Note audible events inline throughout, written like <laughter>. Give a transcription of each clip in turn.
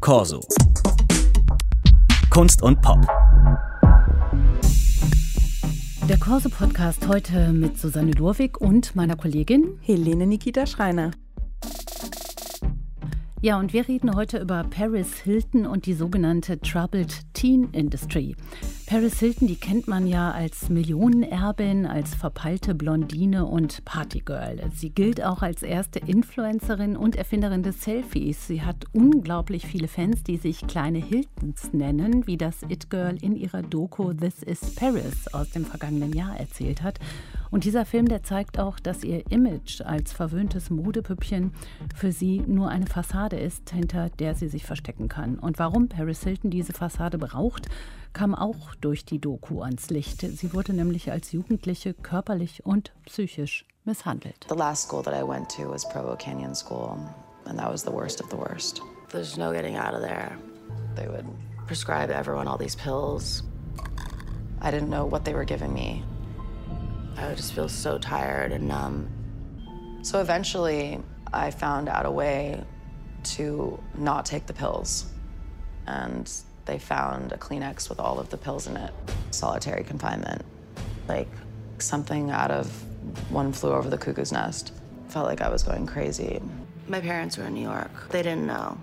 Corso. Kunst und Pop. Der Corso-Podcast heute mit Susanne Lurwig und meiner Kollegin Helene Nikita Schreiner. Ja, und wir reden heute über Paris Hilton und die sogenannte Troubled Teen Industry. Paris Hilton, die kennt man ja als Millionenerbin, als verpeilte Blondine und Partygirl. Sie gilt auch als erste Influencerin und Erfinderin des Selfies. Sie hat unglaublich viele Fans, die sich kleine Hiltons nennen, wie das It Girl in ihrer Doku This is Paris aus dem vergangenen Jahr erzählt hat. Und dieser Film, der zeigt auch, dass ihr Image als verwöhntes Modepüppchen für sie nur eine Fassade ist, hinter der sie sich verstecken kann. Und warum Paris Hilton diese Fassade braucht, kam auch durch die Doku ans Licht. Sie wurde nämlich als Jugendliche körperlich und psychisch misshandelt. The last school that I went to was Provo Canyon School, and that was the worst of the worst. There's no getting out of there. They would prescribe everyone all these pills. I didn't know what they were giving me. I would just feel so tired and numb. So eventually, I found out a way to not take the pills. And they found a Kleenex with all of the pills in it. Solitary confinement. Like something out of One Flew Over the Cuckoo's Nest. Felt like I was going crazy. My parents were in New York. They didn't know.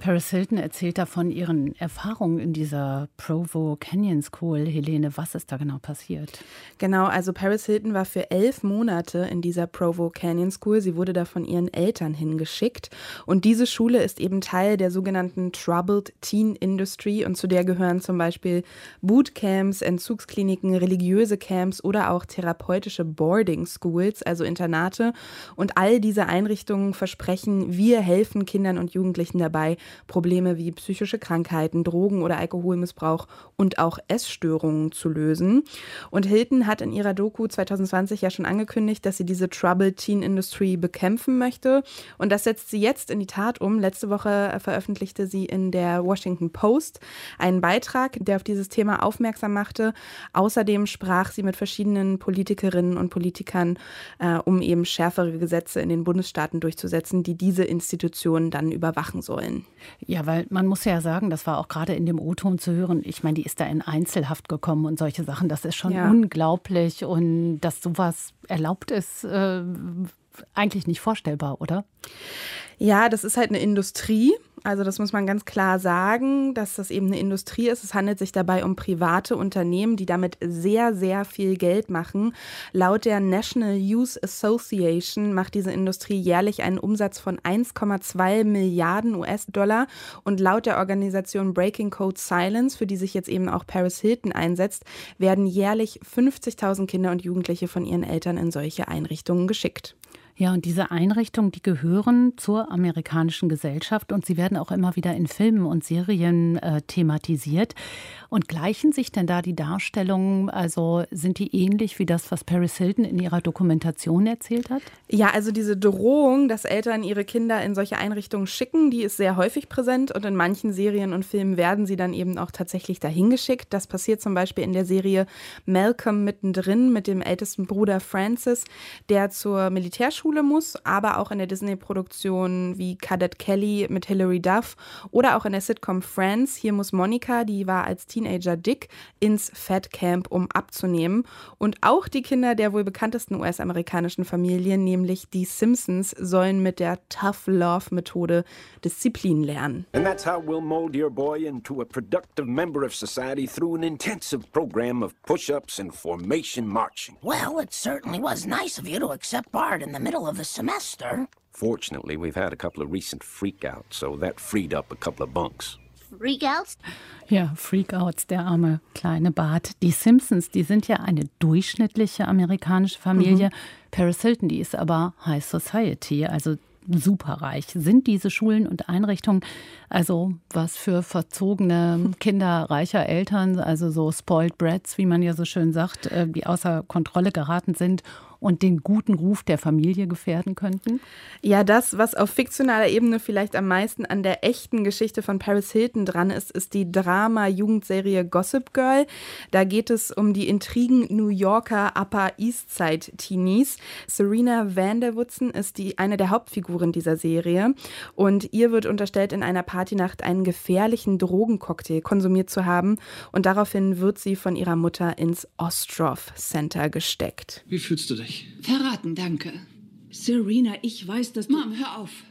Paris Hilton erzählt davon ihren Erfahrungen in dieser Provo Canyon School. Helene, was ist da genau passiert? Genau, also Paris Hilton war für elf Monate in dieser Provo Canyon School. Sie wurde da von ihren Eltern hingeschickt. Und diese Schule ist eben Teil der sogenannten Troubled Teen Industry. Und zu der gehören zum Beispiel Bootcamps, Entzugskliniken, religiöse Camps oder auch therapeutische Boarding Schools, also Internate. Und all diese Einrichtungen versprechen, wir helfen Kindern und Jugendlichen dabei, Probleme wie psychische Krankheiten, Drogen- oder Alkoholmissbrauch und auch Essstörungen zu lösen. Und Hilton hat in ihrer Doku 2020 ja schon angekündigt, dass sie diese Troubled Teen Industry bekämpfen möchte. Und das setzt sie jetzt in die Tat um. Letzte Woche veröffentlichte sie in der Washington Post einen Beitrag, der auf dieses Thema aufmerksam machte. Außerdem sprach sie mit verschiedenen Politikerinnen und Politikern, äh, um eben schärfere Gesetze in den Bundesstaaten durchzusetzen, die diese Institutionen dann überwachen sollen. Ja, weil man muss ja sagen, das war auch gerade in dem O-Ton zu hören. Ich meine, die ist da in Einzelhaft gekommen und solche Sachen. Das ist schon ja. unglaublich. Und dass sowas erlaubt ist, äh, eigentlich nicht vorstellbar, oder? Ja, das ist halt eine Industrie. Also das muss man ganz klar sagen, dass das eben eine Industrie ist. Es handelt sich dabei um private Unternehmen, die damit sehr, sehr viel Geld machen. Laut der National Youth Association macht diese Industrie jährlich einen Umsatz von 1,2 Milliarden US-Dollar. Und laut der Organisation Breaking Code Silence, für die sich jetzt eben auch Paris Hilton einsetzt, werden jährlich 50.000 Kinder und Jugendliche von ihren Eltern in solche Einrichtungen geschickt. Ja, und diese Einrichtungen, die gehören zur amerikanischen Gesellschaft und sie werden auch immer wieder in Filmen und Serien äh, thematisiert. Und gleichen sich denn da die Darstellungen, also sind die ähnlich wie das, was Paris Hilton in ihrer Dokumentation erzählt hat? Ja, also diese Drohung, dass Eltern ihre Kinder in solche Einrichtungen schicken, die ist sehr häufig präsent und in manchen Serien und Filmen werden sie dann eben auch tatsächlich dahin geschickt. Das passiert zum Beispiel in der Serie Malcolm mittendrin mit dem ältesten Bruder Francis, der zur Militärschule muss, aber auch in der Disney-Produktion wie Cadet Kelly mit Hilary Duff oder auch in der Sitcom Friends. Hier muss Monika, die war als Teenager Dick ins Fat Camp, um abzunehmen. Und auch die Kinder der wohl bekanntesten US-amerikanischen Familien, nämlich die Simpsons, sollen mit der Tough Love Methode Disziplin lernen. And that's how we'll mold your boy into a productive member of society through an intensive program of push-ups and formation marching. Well, it certainly was nice of you to accept Bart in the middle of the semester. Fortunately, we've had a couple of recent freakouts, so that freed up a couple of bunks. Freakouts? Ja, Freakouts, der arme kleine Bart. Die Simpsons, die sind ja eine durchschnittliche amerikanische Familie. Mhm. Paris Hilton, die ist aber High Society, also superreich. Sind diese Schulen und Einrichtungen also was für verzogene <laughs> Kinder reicher Eltern, also so spoiled brats, wie man ja so schön sagt, äh, die außer Kontrolle geraten sind und den guten Ruf der Familie gefährden könnten? Ja, das, was auf fiktionaler Ebene vielleicht am meisten an der echten Geschichte von Paris Hilton dran ist, ist die Drama-Jugendserie Gossip Girl. Da geht es um die Intrigen New Yorker Upper East Side Teenies. Serena Vanderwoodson ist die, eine der Hauptfiguren dieser Serie und ihr wird unterstellt, in einer Partynacht einen gefährlichen Drogencocktail konsumiert zu haben und daraufhin wird sie von ihrer Mutter ins Ostroff Center gesteckt. Wie fühlst du dich? Verraten, danke. Serena, ich weiß, dass du... Mom, hör auf.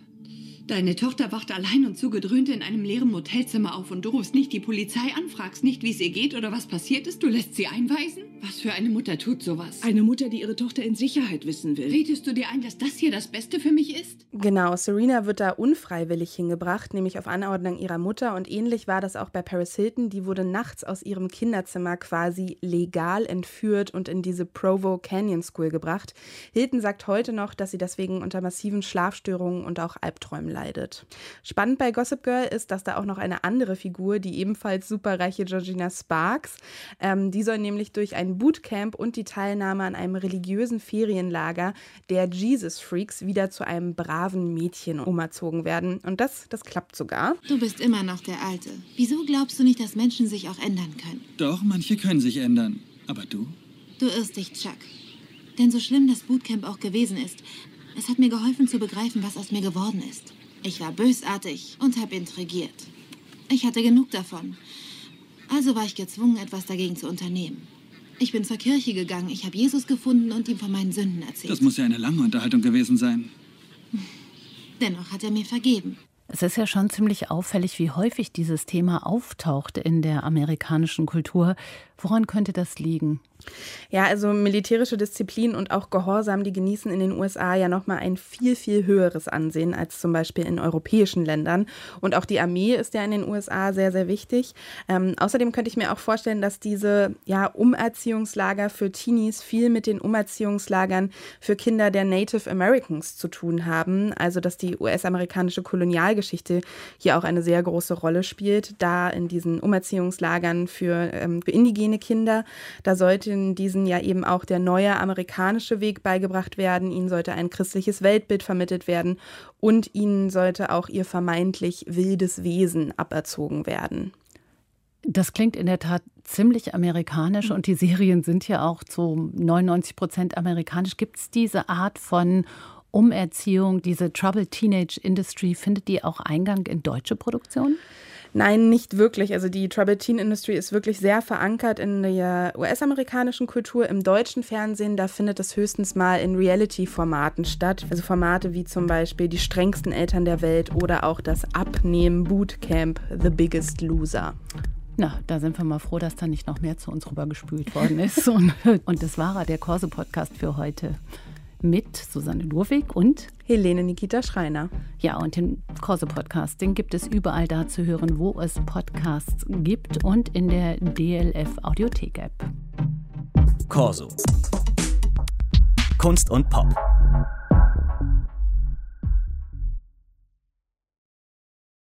Deine Tochter wacht allein und zugedröhnt in einem leeren Motelzimmer auf und du rufst nicht die Polizei an, fragst nicht, wie es ihr geht oder was passiert ist, du lässt sie einweisen? Was für eine Mutter tut sowas? Eine Mutter, die ihre Tochter in Sicherheit wissen will. Redest du dir ein, dass das hier das Beste für mich ist? Genau, Serena wird da unfreiwillig hingebracht, nämlich auf Anordnung ihrer Mutter und ähnlich war das auch bei Paris Hilton, die wurde nachts aus ihrem Kinderzimmer quasi legal entführt und in diese Provo Canyon School gebracht. Hilton sagt heute noch, dass sie deswegen unter massiven Schlafstörungen und auch Albträumen leidet. Spannend bei Gossip Girl ist, dass da auch noch eine andere Figur, die ebenfalls superreiche Georgina Sparks, ähm, die soll nämlich durch ein Bootcamp und die Teilnahme an einem religiösen Ferienlager der Jesus Freaks wieder zu einem braven Mädchen umerzogen werden. Und das, das klappt sogar. Du bist immer noch der Alte. Wieso glaubst du nicht, dass Menschen sich auch ändern können? Doch, manche können sich ändern. Aber du? Du irrst dich, Chuck. Denn so schlimm das Bootcamp auch gewesen ist, es hat mir geholfen zu begreifen, was aus mir geworden ist. Ich war bösartig und habe intrigiert. Ich hatte genug davon. Also war ich gezwungen, etwas dagegen zu unternehmen. Ich bin zur Kirche gegangen, ich habe Jesus gefunden und ihm von meinen Sünden erzählt. Das muss ja eine lange Unterhaltung gewesen sein. Dennoch hat er mir vergeben. Es ist ja schon ziemlich auffällig, wie häufig dieses Thema auftaucht in der amerikanischen Kultur. Woran könnte das liegen? Ja, also militärische Disziplin und auch Gehorsam, die genießen in den USA ja nochmal ein viel, viel höheres Ansehen als zum Beispiel in europäischen Ländern. Und auch die Armee ist ja in den USA sehr, sehr wichtig. Ähm, außerdem könnte ich mir auch vorstellen, dass diese ja, Umerziehungslager für Teenies viel mit den Umerziehungslagern für Kinder der Native Americans zu tun haben. Also, dass die US-amerikanische Kolonialgeschichte hier auch eine sehr große Rolle spielt. Da in diesen Umerziehungslagern für, ähm, für indigene Kinder, da sollte in diesen ja eben auch der neue amerikanische Weg beigebracht werden. Ihnen sollte ein christliches Weltbild vermittelt werden und ihnen sollte auch ihr vermeintlich wildes Wesen aberzogen werden. Das klingt in der Tat ziemlich amerikanisch und die Serien sind ja auch zu 99 Prozent amerikanisch. Gibt es diese Art von Umerziehung, diese Troubled Teenage Industry, findet die auch Eingang in deutsche Produktionen? Nein, nicht wirklich. Also die Troubled Teen Industry ist wirklich sehr verankert in der US-amerikanischen Kultur. Im deutschen Fernsehen, da findet es höchstens mal in Reality-Formaten statt. Also Formate wie zum Beispiel Die strengsten Eltern der Welt oder auch das Abnehmen-Bootcamp The Biggest Loser. Na, da sind wir mal froh, dass da nicht noch mehr zu uns rübergespült worden ist. <laughs> Und, und das war der Corso-Podcast für heute mit Susanne Lurwig und Helene Nikita Schreiner. Ja, und den Corso-Podcast, den gibt es überall da zu hören, wo es Podcasts gibt und in der DLF Audiothek-App. Corso. Kunst und Pop.